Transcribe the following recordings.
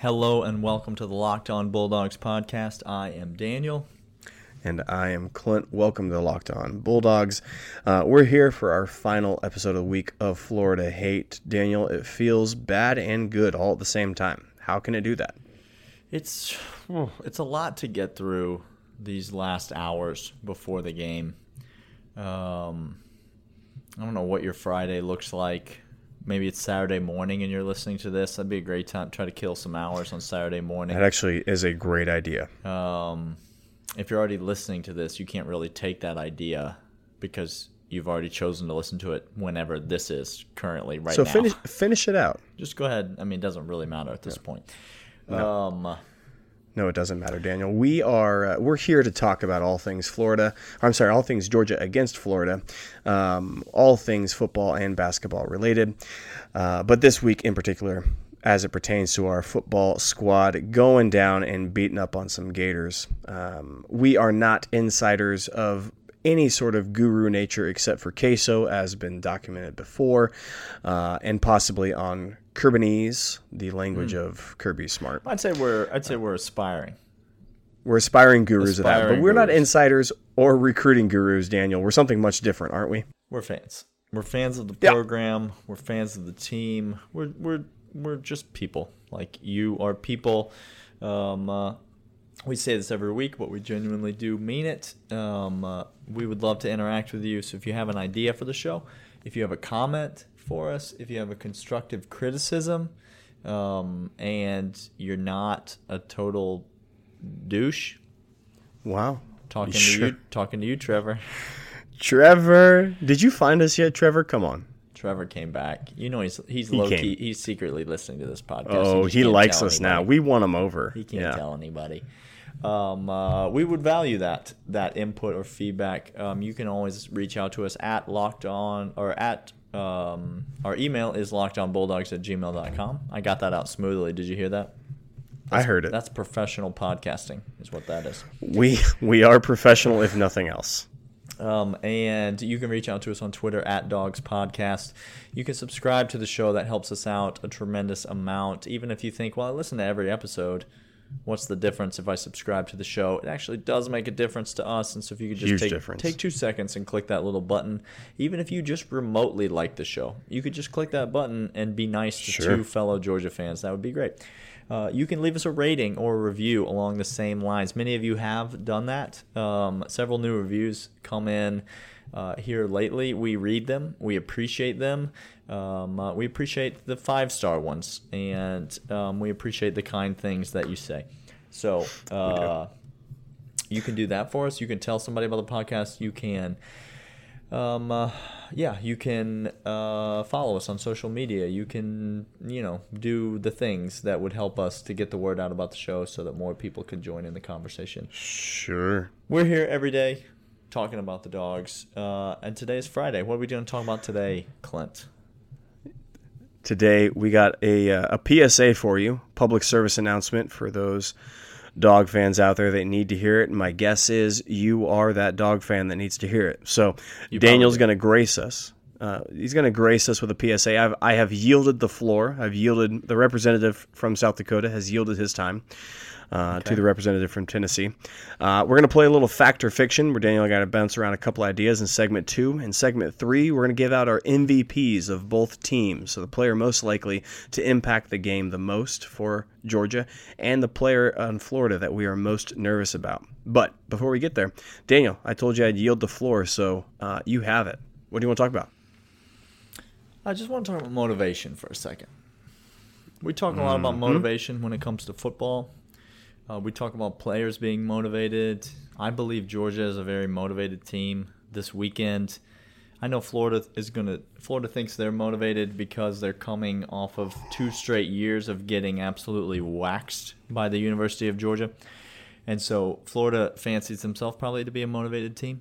Hello and welcome to the Locked On Bulldogs podcast. I am Daniel. And I am Clint. Welcome to the Locked On Bulldogs. Uh, we're here for our final episode of the week of Florida Hate. Daniel, it feels bad and good all at the same time. How can it do that? It's it's a lot to get through these last hours before the game. Um, I don't know what your Friday looks like maybe it's Saturday morning and you're listening to this, that'd be a great time. Try to kill some hours on Saturday morning. That actually is a great idea. Um, if you're already listening to this, you can't really take that idea because you've already chosen to listen to it whenever this is currently right so now. So finish finish it out. Just go ahead. I mean, it doesn't really matter at this point. No. Um, no, it doesn't matter, Daniel. We are uh, we're here to talk about all things Florida. I'm sorry, all things Georgia against Florida, um, all things football and basketball related. Uh, but this week in particular, as it pertains to our football squad going down and beating up on some Gators. Um, we are not insiders of any sort of guru nature except for queso, as been documented before, uh, and possibly on Kirbanese, the language mm. of Kirby Smart. I'd say we're I'd say we're aspiring. We're aspiring gurus aspiring of that, but we're gurus. not insiders or recruiting gurus, Daniel. We're something much different, aren't we? We're fans. We're fans of the program. Yeah. We're fans of the team. We're we're we're just people. Like you are people. Um, uh, we say this every week, but we genuinely do mean it. Um, uh, we would love to interact with you. So if you have an idea for the show, if you have a comment for us, if you have a constructive criticism, um, and you're not a total douche. Wow. Talking to you, talking to you, Trevor. Trevor, did you find us yet, Trevor? Come on. Trevor came back. You know he's he's he low came. key. He's secretly listening to this podcast. Oh, he, he likes us anybody. now. We want him over. He can't yeah. tell anybody. Um, uh, we would value that that input or feedback. Um, you can always reach out to us at locked on or at um, our email is lockedonbulldogs at gmail.com. I got that out smoothly. Did you hear that? That's, I heard it. That's professional podcasting, is what that is. We we are professional, if nothing else. Um, and you can reach out to us on Twitter at Dogs Podcast. You can subscribe to the show. That helps us out a tremendous amount. Even if you think, well, I listen to every episode what's the difference if I subscribe to the show? It actually does make a difference to us. And so if you could just take, take two seconds and click that little button, even if you just remotely like the show, you could just click that button and be nice to sure. two fellow Georgia fans. That would be great. Uh, you can leave us a rating or a review along the same lines. Many of you have done that. Um, several new reviews come in uh, here lately. We read them, we appreciate them. Um, uh, we appreciate the five star ones, and um, we appreciate the kind things that you say. So uh, you can do that for us. You can tell somebody about the podcast. You can, um, uh, yeah, you can uh, follow us on social media. You can, you know, do the things that would help us to get the word out about the show, so that more people could join in the conversation. Sure. We're here every day talking about the dogs, uh, and today is Friday. What are we going to talk about today, Clint? Today we got a, uh, a PSA for you, public service announcement for those dog fans out there that need to hear it. And my guess is you are that dog fan that needs to hear it. So you Daniel's going to grace us. Uh, he's going to grace us with a PSA. I've, I have yielded the floor. I've yielded the representative from South Dakota has yielded his time uh, okay. to the representative from Tennessee. Uh, we're going to play a little fact or fiction where Daniel got to bounce around a couple ideas in segment two. In segment three, we're going to give out our MVPs of both teams. So the player most likely to impact the game the most for Georgia and the player on Florida that we are most nervous about. But before we get there, Daniel, I told you I'd yield the floor, so uh, you have it. What do you want to talk about? I just want to talk about motivation for a second. We talk a lot about mm-hmm. motivation when it comes to football. Uh, we talk about players being motivated. I believe Georgia is a very motivated team this weekend. I know Florida is going to Florida thinks they're motivated because they're coming off of two straight years of getting absolutely waxed by the University of Georgia. And so Florida fancies themselves probably to be a motivated team.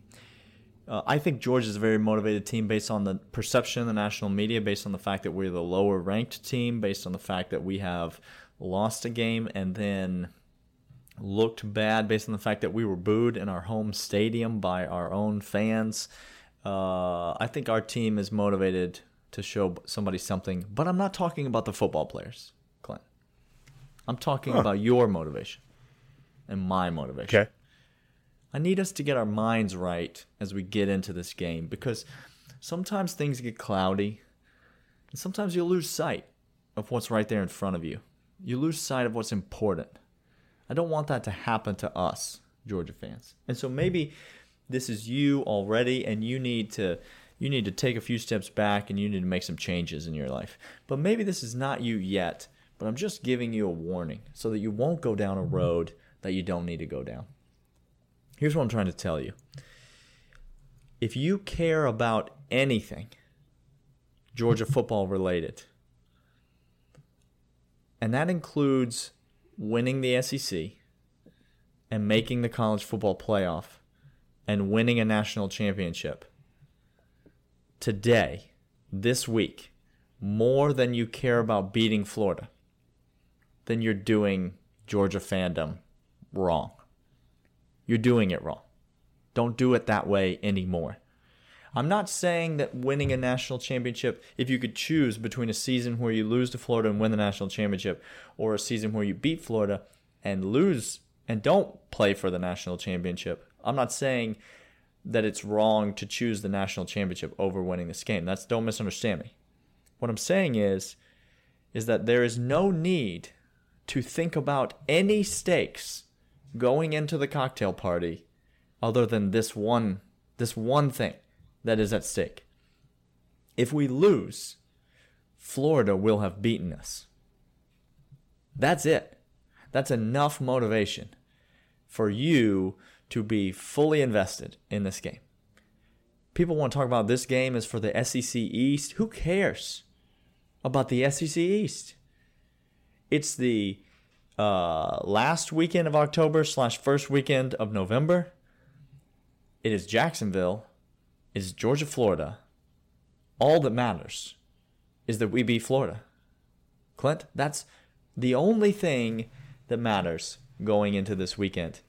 Uh, I think Georgia is a very motivated team based on the perception in the national media, based on the fact that we're the lower ranked team, based on the fact that we have lost a game and then looked bad based on the fact that we were booed in our home stadium by our own fans. Uh, I think our team is motivated to show somebody something, but I'm not talking about the football players, Clint. I'm talking about your motivation and my motivation. Okay. I need us to get our minds right as we get into this game because sometimes things get cloudy and sometimes you lose sight of what's right there in front of you. You lose sight of what's important. I don't want that to happen to us, Georgia fans. And so maybe this is you already and you need to you need to take a few steps back and you need to make some changes in your life. But maybe this is not you yet, but I'm just giving you a warning so that you won't go down a road that you don't need to go down. Here's what I'm trying to tell you. If you care about anything Georgia football related, and that includes winning the SEC and making the college football playoff and winning a national championship today, this week, more than you care about beating Florida, then you're doing Georgia fandom wrong. You're doing it wrong. Don't do it that way anymore. I'm not saying that winning a national championship, if you could choose between a season where you lose to Florida and win the national championship, or a season where you beat Florida and lose and don't play for the national championship, I'm not saying that it's wrong to choose the national championship over winning this game. That's don't misunderstand me. What I'm saying is is that there is no need to think about any stakes going into the cocktail party other than this one this one thing that is at stake. If we lose, Florida will have beaten us. That's it. That's enough motivation for you to be fully invested in this game. People want to talk about this game is for the SEC East. Who cares about the SEC East? It's the uh, last weekend of October slash first weekend of November. It is Jacksonville. Is Georgia, Florida. All that matters is that we beat Florida. Clint, that's the only thing that matters going into this weekend.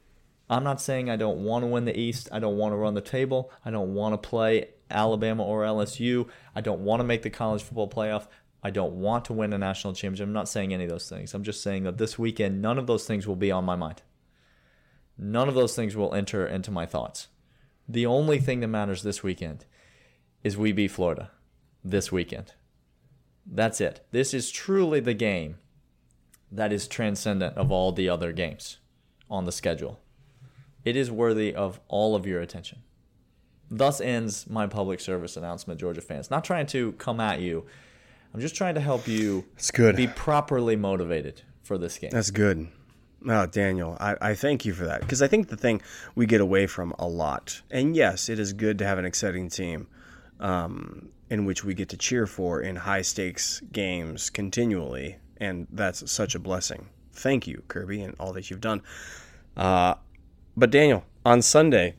I'm not saying I don't want to win the East. I don't want to run the table. I don't want to play Alabama or LSU. I don't want to make the college football playoff. I don't want to win a national championship. I'm not saying any of those things. I'm just saying that this weekend, none of those things will be on my mind. None of those things will enter into my thoughts. The only thing that matters this weekend is we beat Florida this weekend. That's it. This is truly the game that is transcendent of all the other games on the schedule. It is worthy of all of your attention. Thus ends my public service announcement, Georgia fans. Not trying to come at you I'm just trying to help you That's good. be properly motivated for this game. That's good. Oh, Daniel, I, I thank you for that because I think the thing we get away from a lot, and yes, it is good to have an exciting team um, in which we get to cheer for in high stakes games continually, and that's such a blessing. Thank you, Kirby, and all that you've done. Uh, but Daniel, on Sunday,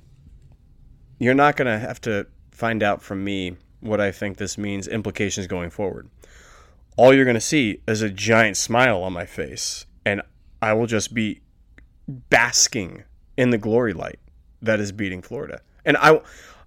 you're not going to have to find out from me what I think this means, implications going forward all you're going to see is a giant smile on my face and I will just be basking in the glory light that is beating Florida. And I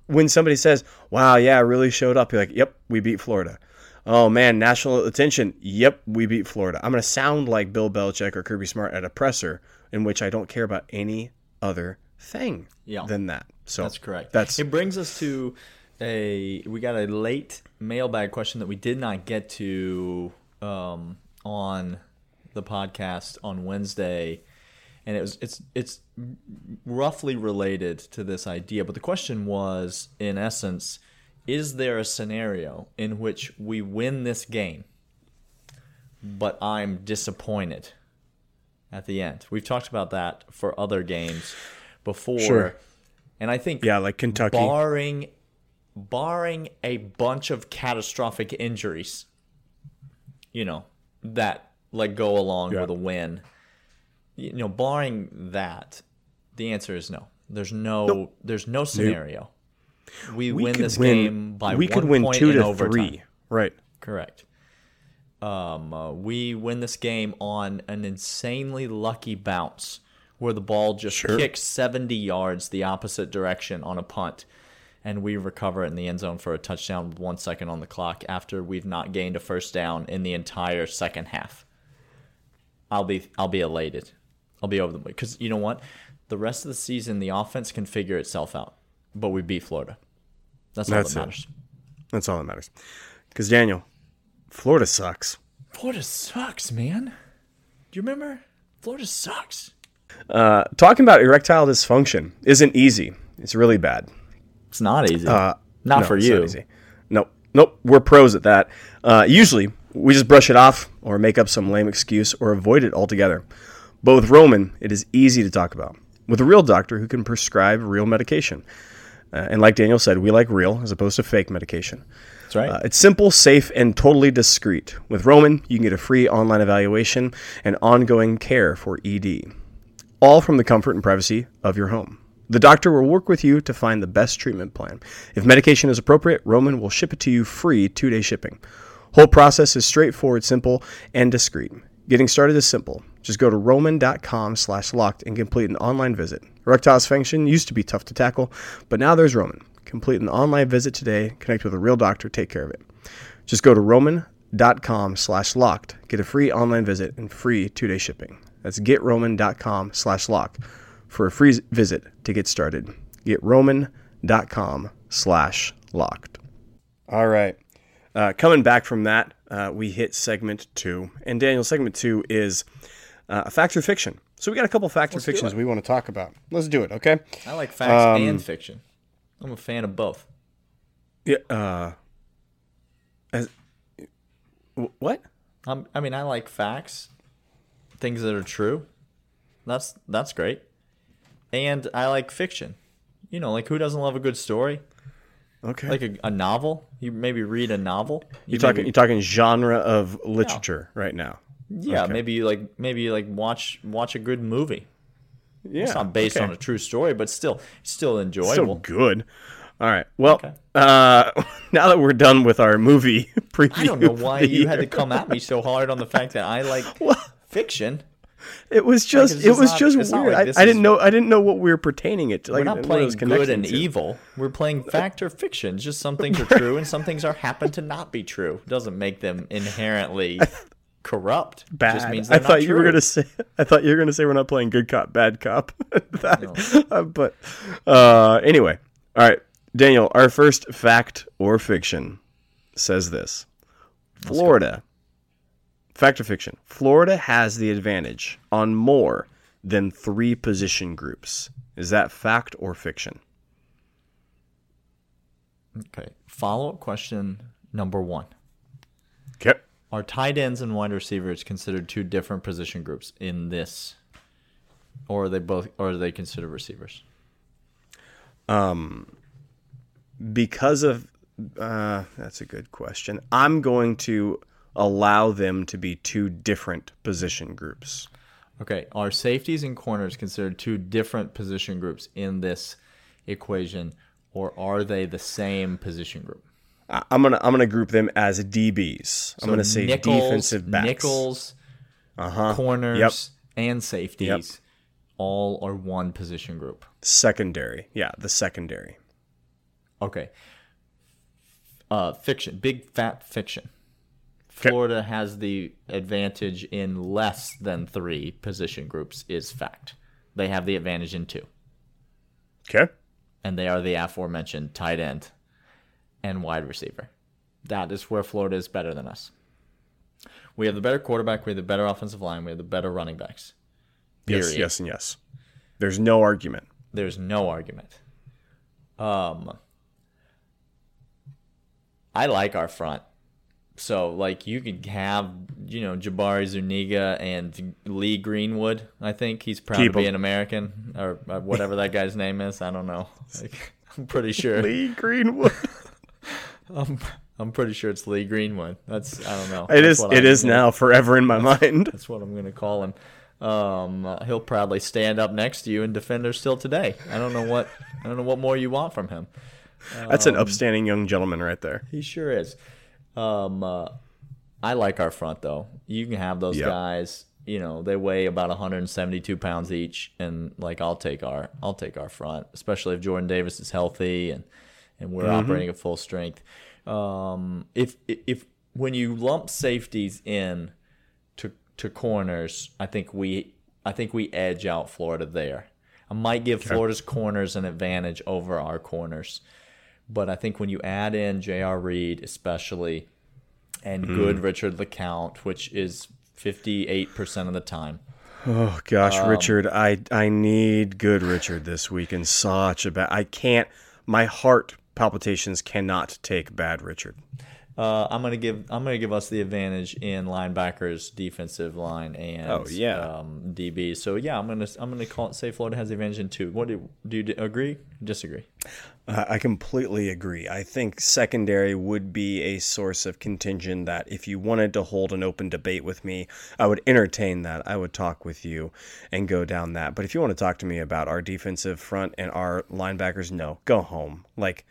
when somebody says, "Wow, yeah, I really showed up." You're like, "Yep, we beat Florida." Oh man, national attention. Yep, we beat Florida. I'm going to sound like Bill Belichick or Kirby Smart at a presser in which I don't care about any other thing Yeah. than that. So That's correct. That's it brings us to a we got a late mailbag question that we did not get to um, on the podcast on Wednesday, and it was it's it's roughly related to this idea. But the question was, in essence, is there a scenario in which we win this game, but I'm disappointed at the end? We've talked about that for other games before. Sure. And I think yeah, like Kentucky. barring barring a bunch of catastrophic injuries, you know, that like go along Yeah. with a win. You know, barring that, the answer is no. There's no there's no scenario. We, we win this win, game by we could win point two to overtime. three. Right. Correct. Um, uh, we win this game on an insanely lucky bounce where the ball just Sure. kicks 70 yards the opposite direction on a punt, and we recover it in the end zone for a touchdown with one second on the clock after we've not gained a first down in the entire second half. I'll be I'll be elated. I'll be over the moon because you know what? The rest of the season, the offense can figure itself out, but we beat Florida. That's all That's that it. matters. That's all that matters. Because Daniel, Florida sucks. Florida sucks, man. Do you remember? Florida sucks. Uh, talking about erectile dysfunction isn't easy. It's really bad. It's not easy. Uh, not no, for it's you. Not easy. Nope. Nope. We're pros at that. Uh, usually, we just brush it off or make up some lame excuse or avoid it altogether. But with Roman, it is easy to talk about. With a real doctor who can prescribe real medication. Uh, and like Daniel said, we like real as opposed to fake medication. That's right. Uh, it's simple, safe, and totally discreet. With Roman, you can get a free online evaluation and ongoing care for ED, all from the comfort and privacy of your home. The doctor will work with you to find the best treatment plan. If medication is appropriate, Roman will ship it to you free two day shipping. Whole process is straightforward, simple, and discreet. Getting started is simple. Just go to roman.com slash locked and complete an online visit. Erectile dysfunction used to be tough to tackle, but now there's Roman. Complete an online visit today, connect with a real doctor, take care of it. Just go to roman.com slash locked, get a free online visit and free two-day shipping. That's getroman.com slash locked for a free visit to get started. Getroman.com slash locked. All right. Uh, coming back from that, uh, we hit segment two. And Daniel, segment two is uh, fact or fiction. So we got a couple fact or do fictions we want to talk about. Let's do it, okay? I like facts um, and fiction. I'm a fan of both. Yeah. Uh, as, wh- what? Um, I mean, I like facts, things that are true. That's that's great. And I like fiction. You know, like who doesn't love a good story? Okay. Like a, a novel. You maybe read a novel. You you're talking. maybe- You're talking genre of literature right now. yeah, okay. maybe you like maybe you like watch watch a good movie. Yeah. It's not based okay. on a true story, but still still Still enjoyable. good. All right. Well, Okay. uh, now that we're done with our movie preview, I don't know why of the you had to come at me so hard on the fact that I like fiction. It was just. it's it was not- just weird. like I, I didn't know. I didn't know what we were pertaining it to. Like, We're not playing was good and to. evil. We're playing fact or fiction. Just some things are true and some things are happen to not be true. It Doesn't make them inherently corrupt. Bad. Just means I thought you were gonna say. I thought you were gonna say we're not playing good cop, bad cop. That- uh, but uh, anyway, all right, Daniel. Our first fact or fiction says this: Florida. Fact or fiction? Florida has the advantage on more than three position groups. Is that fact or fiction? Okay. Follow up question number one: Okay. Are tight ends and wide receivers considered two different position groups in this, or are they both, or are they considered receivers? Um, because of uh, that's a good question. I'm going to allow them to be two different position groups. Okay, are safeties and corners considered two different position groups in this equation, or are they the same position group? I'm gonna I'm gonna group them as DBs. I'm gonna say nickels, defensive backs. nickels, uh-huh. corners, Yep. and safeties, all are one position group. Secondary, yeah, the secondary. Okay. Uh, fiction, big fat fiction. Florida has the advantage in less than three position groups, is fact. They have the advantage in two, Okay. and they are the aforementioned tight end and wide receiver. That is where Florida is better than us. We have the better quarterback, we have the better offensive line, we have the better running backs. Yes, yes, and yes. There's no argument. There's no argument. Um, I like our front. So like you could have you know Jabari Zuniga and Lee Greenwood. I think he's proud Keep to be him. an American or whatever that guy's name is. I don't know. Like, I'm pretty sure. Lee Greenwood. I'm, I'm pretty sure it's Lee Greenwood. That's I don't know. it That's is. It is now forever in my mind. That's what I'm gonna call him. Um, uh, he'll proudly stand up next to you and defend her still today. I don't know what I don't know what more you want from him. That's an upstanding young gentleman right there. He sure is. Um, uh, I like our front though. You can have those Yep. guys. You know, they weigh about 172 pounds each, and like I'll take our I'll take our front, especially if Jordan Davis is healthy and and we're operating at full strength. Um, if if when you lump safeties in to to corners, I think we I think we edge out Florida there. I might give Florida's corners an advantage over our corners. But I think when you add in J.R. Reed, especially, and Hmm. good Richard LeCounte, which is 58% of the time, Oh gosh, Um, Richard, I I need good Richard this week in such a bad. I can't. My heart palpitations cannot take bad Richard. Uh, I'm gonna give I'm gonna give us the advantage in linebackers, defensive line, and Oh, yeah. um, DB. So yeah, I'm gonna I'm gonna call it, say Florida has the advantage in two. What do, do you agree? Disagree? I completely agree. I think secondary would be a source of contention that if you wanted to hold an open debate with me, I would entertain that. I would talk with you and go down that. But if you want to talk to me about our defensive front and our linebackers, no, go home. Like,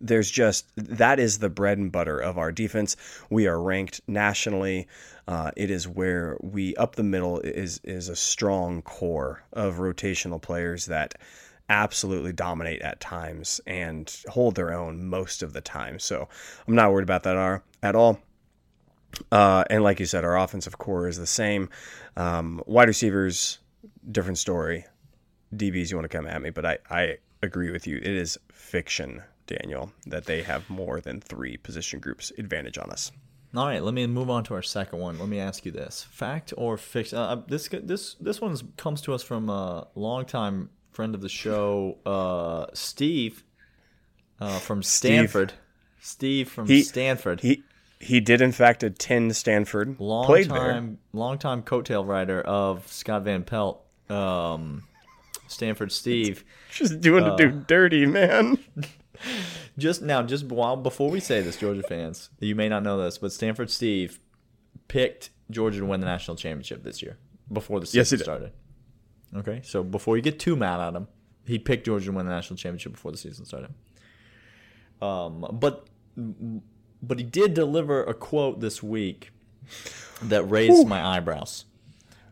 there's just that is the bread and butter of our defense. We are ranked nationally. Uh, it is where we up the middle is is a strong core of rotational players that absolutely dominate at times and hold their own most of the time. So I'm not worried about that at all. Uh, and like you said, our offensive core is the same. Um, wide receivers, different story. DBs, you want to come at me, but I, I agree with you. It is fiction, Daniel, that they have more than three position groups advantage on us. All right, let me move on to our second one. Let me ask you this: fact or fiction? Uh, this this this one comes to us from a longtime friend of the show, uh, Steve, uh, from Stanford. Steve, from He- Stanford. He he did in fact attend Stanford. long played there. time, long time coattail rider of Scott Van Pelt. Um, Stanford Steve. Just doing to Uh, do dirty, man. Just now, just while before we say this, Georgia fans, you may not know this, but Stanford Steve picked Georgia to win the national championship this year before the season Yes, started. Okay, so before you get too mad at him, he picked Georgia to win the national championship before the season started. Um, but but he did deliver a quote this week that raised my eyebrows,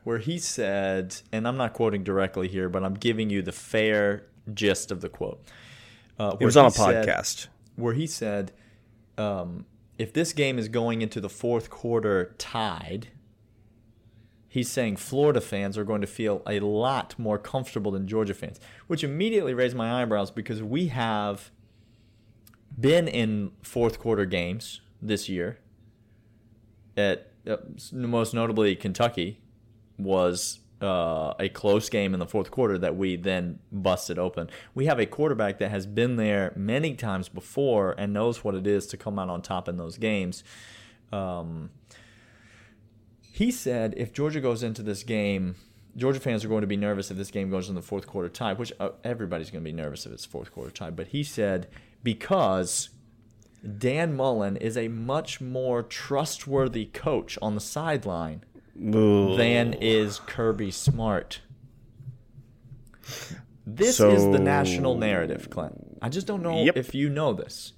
where he said, and I'm not quoting directly here, but I'm giving you the fair gist of the quote. Uh, It was on a said- podcast. where he said, um, if this game is going into the fourth quarter tied, he's saying Florida fans are going to feel a lot more comfortable than Georgia fans, which immediately raised my eyebrows because we have been in fourth quarter games this year. At uh, most notably, Kentucky was uh, a close game in the fourth quarter that we then busted open. We have a quarterback that has been there many times before and knows what it is to come out on top in those games. Um, he said if Georgia goes into this game, Georgia fans are going to be nervous if this game goes in the fourth quarter tie, which uh, everybody's going to be nervous if it's fourth quarter tie. But he said because Dan Mullen is a much more trustworthy coach on the sideline than is Kirby Smart. This is the national narrative, Clint. I just don't know Yep. if you know this.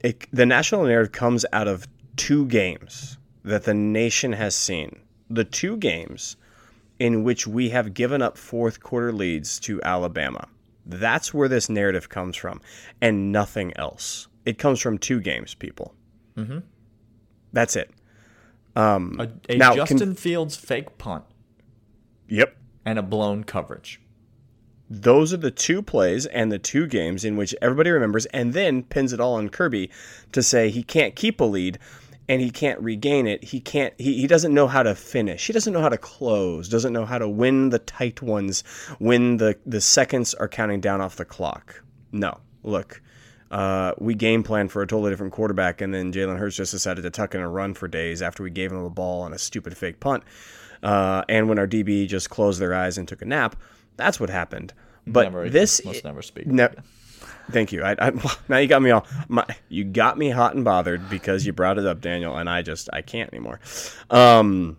it, the national narrative comes out of two games that the nation has seen. The two games in which we have given up fourth quarter leads to Alabama. That's where this narrative comes from, and nothing else. It comes from two games, people. Mm-hmm. That's it. A, a Now, can- Justin Fields fake punt Yep. and a blown coverage. Those are the two plays and the two games in which everybody remembers and then pins it all on Kirby to say he can't keep a lead and he can't regain it. He can't he, he doesn't know how to finish. He doesn't know how to close, doesn't know how to win the tight ones when the, the seconds are counting down off the clock. No. Look. Uh, we game plan for a totally different quarterback, and then Jalen Hurts just decided to tuck in a run for days after we gave him the ball on a stupid fake punt. Uh, and when our DB just closed their eyes and took a nap, that's what happened. But Never, this, must never speak. no, thank you. I, I, now you got me all. My, you got me hot and bothered because you brought it up, Daniel, and I just I can't anymore. Um,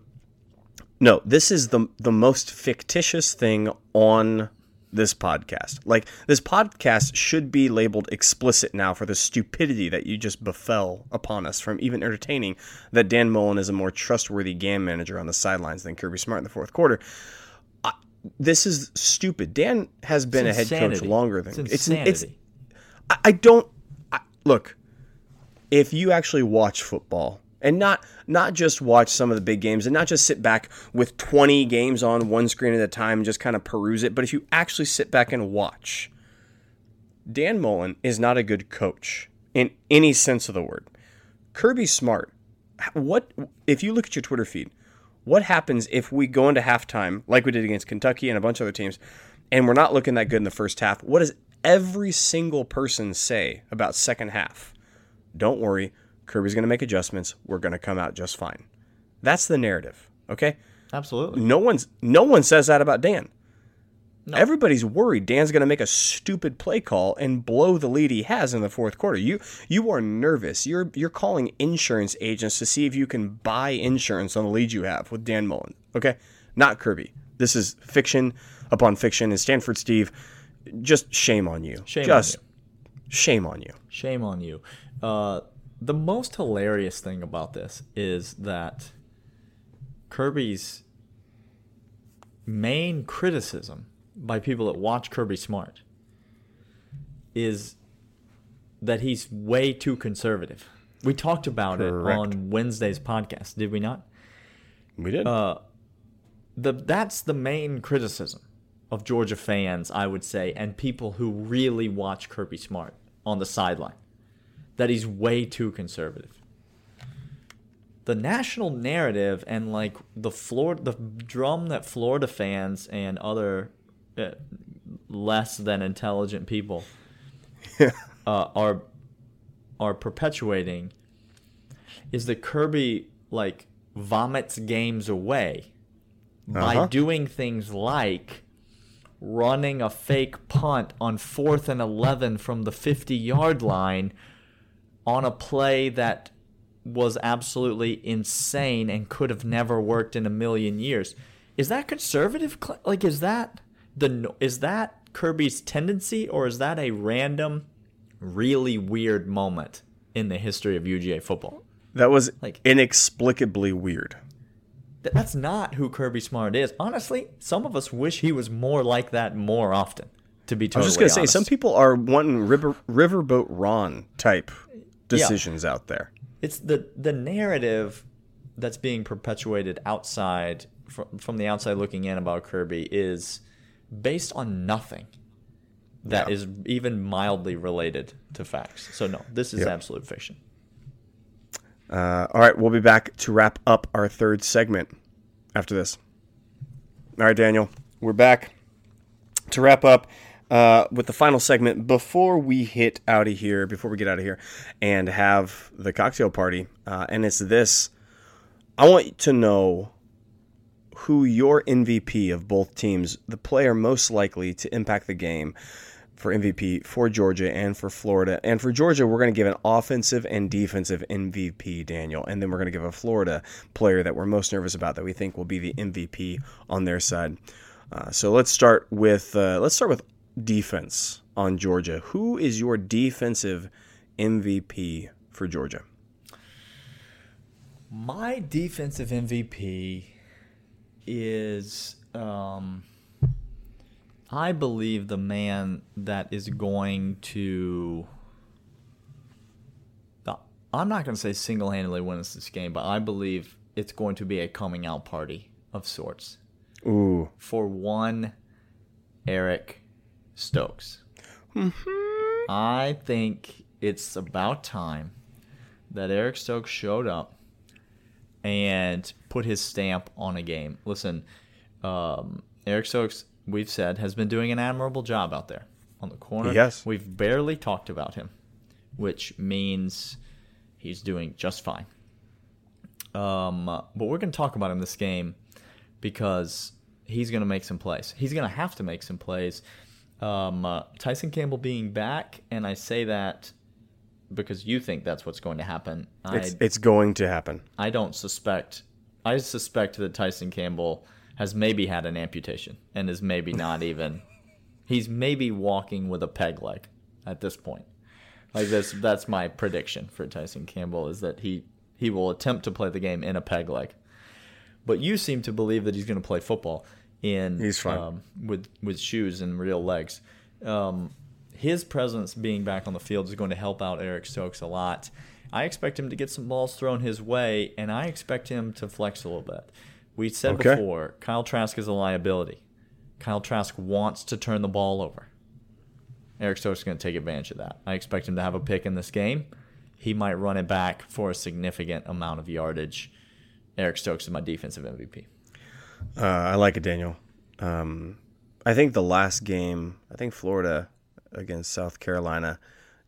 no, this is the the most fictitious thing on this podcast. Like this podcast should be labeled explicit now for the stupidity that you just befell upon us from even entertaining that Dan Mullen is a more trustworthy game manager on the sidelines than Kirby Smart in the fourth quarter. I, this is stupid. Dan has been a head coach longer than It's it's it's I, don't I, look. If you actually watch football and not not just watch some of the big games and not just sit back with 20 games on one screen at a time and just kind of peruse it but if you actually sit back and watch Dan Mullen is not a good coach in any sense of the word Kirby Smart what if you look at your Twitter feed what happens if we go into halftime like we did against Kentucky and a bunch of other teams and we're not looking that good in the first half what does every single person say about second half don't worry Kirby's going to make adjustments. We're going to come out just fine. That's the narrative. Okay. Absolutely. No one's no one says that about Dan. No. Everybody's worried Dan's going to make a stupid play call and blow the lead he has in the fourth quarter. You you are nervous. You're you're calling insurance agents to see if you can buy insurance on the lead you have with Dan Mullen. Okay, not Kirby. This is fiction upon fiction. And Stanford Steve, just shame on you. Shame just on you. shame on you. Shame on you. Uh, the most hilarious thing about this is that Kirby's main criticism by people that watch Kirby Smart is that he's way too conservative. We talked about Correct. it on Wednesday's podcast, did we not? We did. Uh, the that's the main criticism of Georgia fans, I would say, and people who really watch Kirby Smart on the sideline that he's way too conservative. The national narrative and like the Florida, the drum that Florida fans and other uh, less than intelligent people uh, are are perpetuating is that Kirby like vomits games away uh-huh. by doing things like running a fake punt on fourth and 11 from the 50 yard line on a play that was absolutely insane and could have never worked in a million years. Is that conservative? Like, is that the is that Kirby's tendency, or is that a random, really weird moment in the history of UGA football? That was like inexplicably weird. That's not who Kirby Smart is. Honestly, some of us wish he was more like that more often. To be totally I was just gonna honest. say, some people are wanting river, riverboat Ron type decisions yeah. out there. It's the the narrative that's being perpetuated outside from, from the outside looking in about Kirby is based on nothing that yeah. is even mildly related to facts. So no, this is yep. absolute fiction. Uh, all right, we'll be back to wrap up our third segment after this. All right, Daniel, we're back to wrap up uh, with the final segment before we hit out of here, before we get out of here and have the cocktail party. Uh, and it's this I want to know who your MVP of both teams, the player most likely to impact the game for MVP for Georgia and for Florida. And for Georgia, we're going to give an offensive and defensive MVP, Daniel. And then we're going to give a Florida player that we're most nervous about that we think will be the MVP on their side. Uh, so let's start with uh, let's start with defense on Georgia. Who is your defensive MVP for Georgia? My defensive MVP is, I believe, the man that is going to. I'm not going to say single handedly wins this game, but I believe it's going to be a coming out party of sorts. Ooh. For one, Eric Stokes. Mm-hmm. I think it's about time that Eric Stokes showed up and put his stamp on a game. Listen, um, Eric Stokes, we've said, has been doing an admirable job out there on the corner. Yes. We've barely talked about him, which means he's doing just fine. Um, but we're going to talk about him this game because he's going to make some plays. He's going to have to make some plays um, uh, Tyson Campbell being back, and I say that because you think that's what's going to happen. It's, I, it's going to happen. I don't suspect. I suspect that Tyson Campbell has maybe had an amputation and is maybe not even. He's maybe walking with a peg leg at this point. Like this, that's my prediction for Tyson Campbell is that he he will attempt to play the game in a peg leg. But you seem to believe that he's going to play football in he's fine um, with with shoes and real legs. Um, his presence being back on the field is going to help out Eric Stokes a lot. I expect him to get some balls thrown his way, and I expect him to flex a little bit. We said Okay. before, Kyle Trask is a liability. Kyle Trask wants to turn the ball over. Eric Stokes is going to take advantage of that. I expect him to have a pick in this game. He might run it back for a significant amount of yardage. Eric Stokes is my defensive MVP. Uh, I like it, Daniel. Um, I think the last game, I think Florida against South Carolina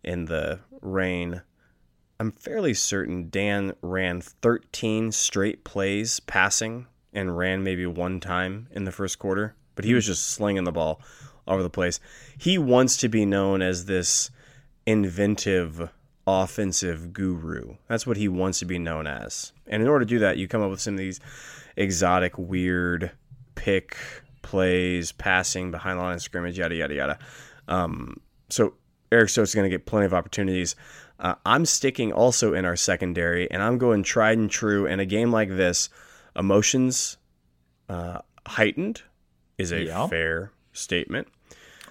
in the rain, I'm fairly certain Dan ran 13 straight plays passing and ran maybe one time in the first quarter, but he was just slinging the ball all over the place. He wants to be known as this inventive offensive guru. That's what he wants to be known as. And in order to do that, you come up with some of these exotic, weird pick plays, passing behind the line of scrimmage, yada yada yada. Um, so Eric Stokes is going to get plenty of opportunities. Uh, I'm sticking also in our secondary, and I'm going tried and true. In a game like this, emotions uh, heightened is a Yeah. fair statement.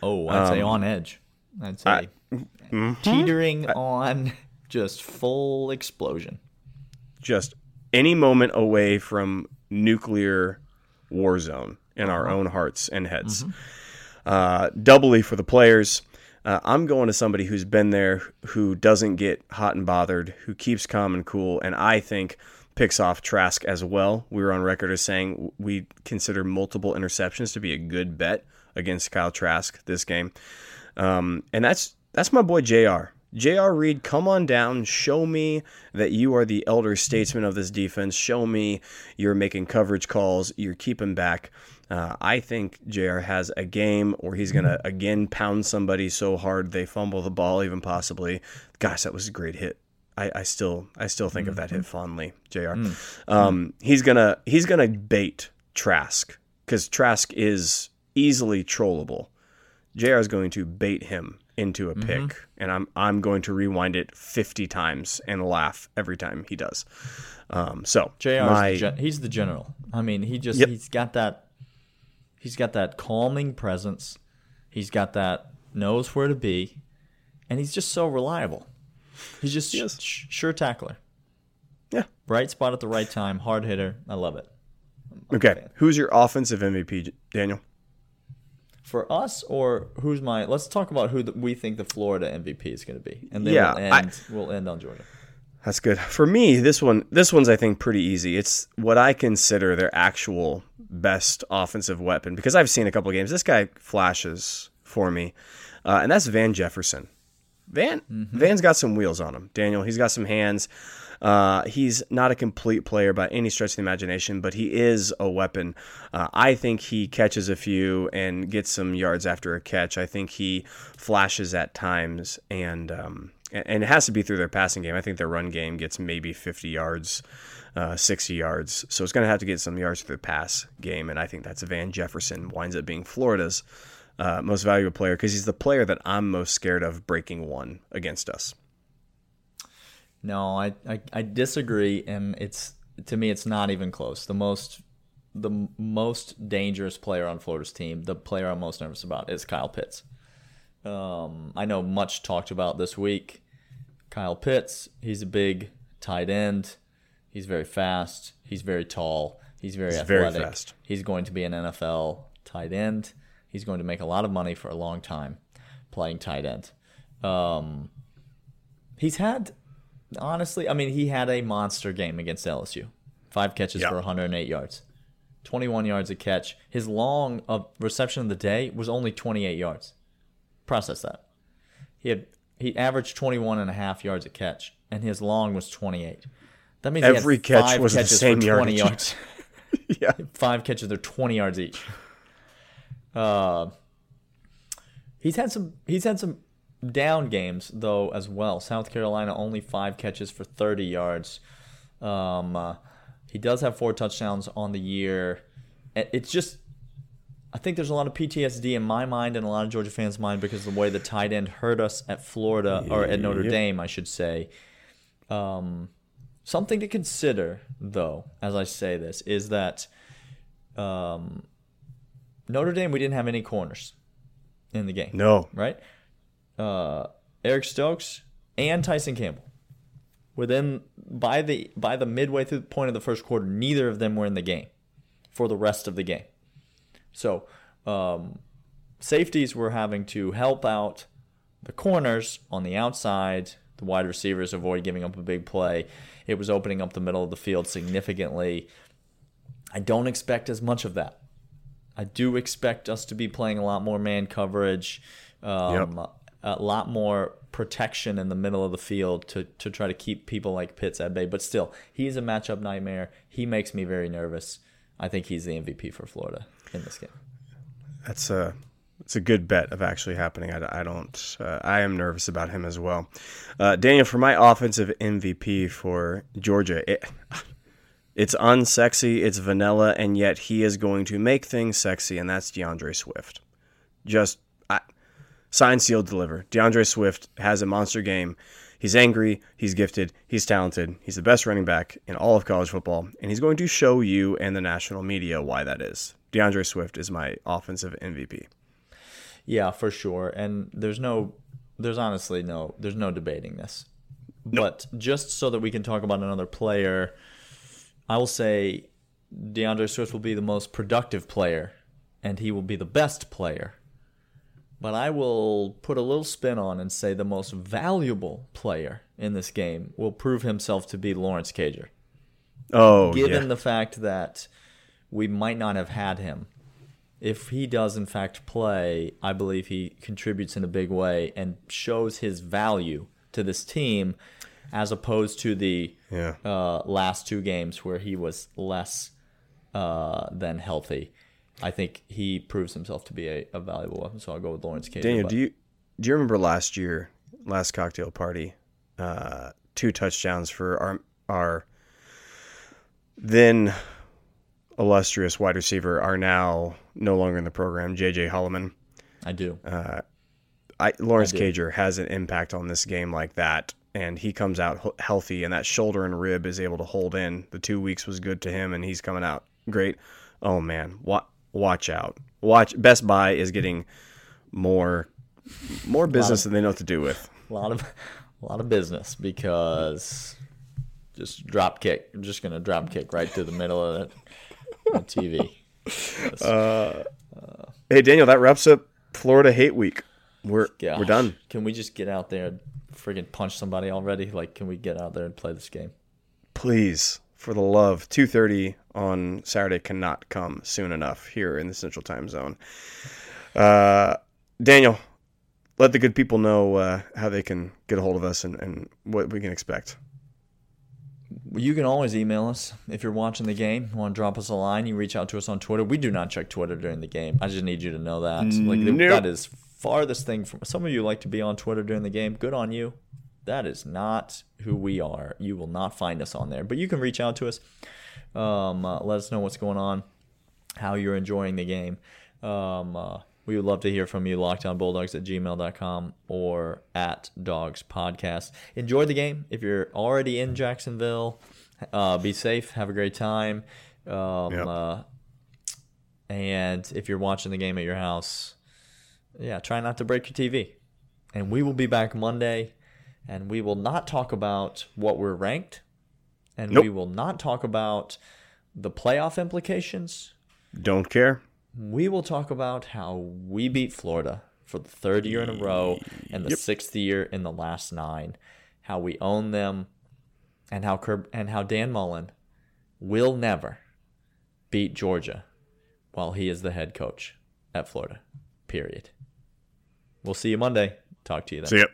Oh, I'd say on edge. I'd say teetering on just full explosion. just any moment away from nuclear war zone in our own hearts and heads. Uh, doubly for the players. Uh, I'm going to somebody who's been there, who doesn't get hot and bothered, who keeps calm and cool, and I think picks off Trask as well. We were on record as saying we consider multiple interceptions to be a good bet against Kyle Trask this game, um, and that's that's my boy Jr. J.R. Reed, come on down. Show me that you are the elder statesman of this defense. Show me you're making coverage calls. You're keeping back. Uh, I think J.R. has a game where he's going to again pound somebody so hard they fumble the ball, even possibly. Gosh, that was a great hit. I, I still I still think of that hit fondly, Jr. Um, he's gonna he's gonna bait Trask because Trask is easily trollable. Jr. is going to bait him into a pick, and I'm I'm going to rewind it 50 times and laugh every time he does. Um, so Jr. my the gen- he's the general. I mean, he just Yep. he's got that he's got that calming presence. He's got that knows where to be, and he's just so reliable. He's just Yes. sh- sure tackler. yeah Right spot at the right time, hard hitter. I love it. okay. Who's your offensive MVP, Daniel? For us, or who's my? Let's talk about who the, we think the Florida MVP is going to be, and then Yeah, we'll I- end. we'll end on Georgia. That's good. For me, this one this one's I think pretty easy. It's what I consider their actual best offensive weapon because I've seen a couple of games. This guy flashes for me, uh, and that's Van Jefferson. Van Van's got some wheels on him. Daniel, he's got some hands. Uh, he's not a complete player by any stretch of the imagination, but he is a weapon. Uh, I think he catches a few and gets some yards after a catch. I think he flashes at times, and um, and and it has to be through their passing game. I think their run game gets maybe 50 yards, uh, 60 yards. So it's going to have to get some yards through the pass game, and I think that's Van Jefferson winds up being Florida's uh, most valuable player because he's the player that I'm most scared of breaking one against us. No, I, I I disagree, and it's to me it's not even close. The most the most dangerous player on Florida's team, the player I'm most nervous about, is Kyle Pitts. Um, I know much talked about this week. Kyle Pitts, he's a big tight end. He's very fast. He's very tall. He's very He's very athletic. fast. He's going to be an NFL tight end. He's going to make a lot of money for a long time playing tight end. Um, he's had honestly, I mean, he had a monster game against LSU. Five catches Yeah. for 108 yards, 21 yards a catch. His long uh, reception of the day was only 28 yards. Process that. He had he averaged 21 and a half yards a catch, and his long was 28. That means Every catch was the same yardage. yards. yeah. Five catches, they're 20 yards each. Uh, he's had some he's had some down games though as well. South Carolina only five catches for 30 yards. Um, uh, he does have four touchdowns on the year. It's just I think there's a lot of PTSD in my mind and a lot of Georgia fans' mind because of the way the tight end hurt us at Florida or at Notre Yep. Dame, I should say. Um, something to consider, though, as I say this, is that um, Notre Dame we didn't have any corners in the game No. right? Uh, Eric Stokes and Tyson Campbell. within by the by the midway through the point of the first quarter, neither of them were in the game for the rest of the game. So um, safeties were having to help out the corners on the outside. The wide receivers avoid giving up a big play. It was opening up the middle of the field significantly. I don't expect as much of that. I do expect us to be playing a lot more man coverage, um, yep. a lot more protection in the middle of the field to, to try to keep people like Pitts at bay. But still, he's a matchup nightmare. He makes me very nervous. I think he's the MVP for Florida in this game. That's a it's a good bet of actually happening. I, I don't. Uh, I am nervous about him as well. Uh, Daniel, for my offensive MVP for Georgia, it, it's unsexy, it's vanilla, and yet he is going to make things sexy, and that's D'Andre Swift. Just I, sign, seal, deliver. D'Andre Swift has a monster game. He's angry, he's gifted, he's talented, he's the best running back in all of college football, and he's going to show you and the national media why that is. D'Andre Swift is my offensive MVP. Yeah, for sure. And there's no, there's honestly no, there's no debating this. Nope. But just so that we can talk about another player, I will say D'Andre Swift will be the most productive player, and he will be the best player but I will put a little spin on and say the most valuable player in this game will prove himself to be Lawrence Cager. Oh, given yeah. the fact that we might not have had him. If he does in fact play, I believe he contributes in a big way and shows his value to this team as opposed to the yeah. uh, last two games where he was less uh, than healthy. I think he proves himself to be a, a valuable weapon. So I'll go with Lawrence Cager. Daniel, but. do you do you remember last year, last cocktail party, uh, two touchdowns for our our then illustrious wide receiver are now no longer in the program, JJ Holloman. I do. Uh, I Lawrence I Cager has an impact on this game like that, and he comes out healthy, and that shoulder and rib is able to hold in. The two weeks was good to him, and he's coming out great. Oh man, watch out. Watch Best Buy is getting more more business of, than they know what to do with. A lot of a lot of business because just drop kick. I'm just gonna drop kick right through the middle of the, the TV. Uh, uh, hey Daniel, that wraps up Florida Hate Week. We're gosh, we're done. Can we just get out there and friggin' punch somebody already? Like, can we get out there and play this game? Please for the love, 2:30 on Saturday cannot come soon enough here in the Central Time Zone. Uh, Daniel, let the good people know uh, how they can get a hold of us and, and what we can expect. You can always email us if you're watching the game. Want to drop us a line? You reach out to us on Twitter. We do not check Twitter during the game. I just need you to know that. Like nope. that is farthest thing from. Some of you like to be on Twitter during the game. Good on you that is not who we are. You will not find us on there. But you can reach out to us. Um, uh, let us know what's going on, how you're enjoying the game. Um, uh, we would love to hear from you. Lockdownbulldogs at gmail.com or at Dogs Podcast. Enjoy the game. If you're already in Jacksonville, uh, be safe. Have a great time. Um, yep. uh, and if you're watching the game at your house, yeah, try not to break your TV. And we will be back Monday and we will not talk about what we're ranked, and nope. we will not talk about the playoff implications. Don't care. We will talk about how we beat Florida for the third year in a row and the yep. sixth year in the last nine. How we own them, and how Kerb- and how Dan Mullen will never beat Georgia while he is the head coach at Florida. Period. We'll see you Monday. Talk to you then. See ya.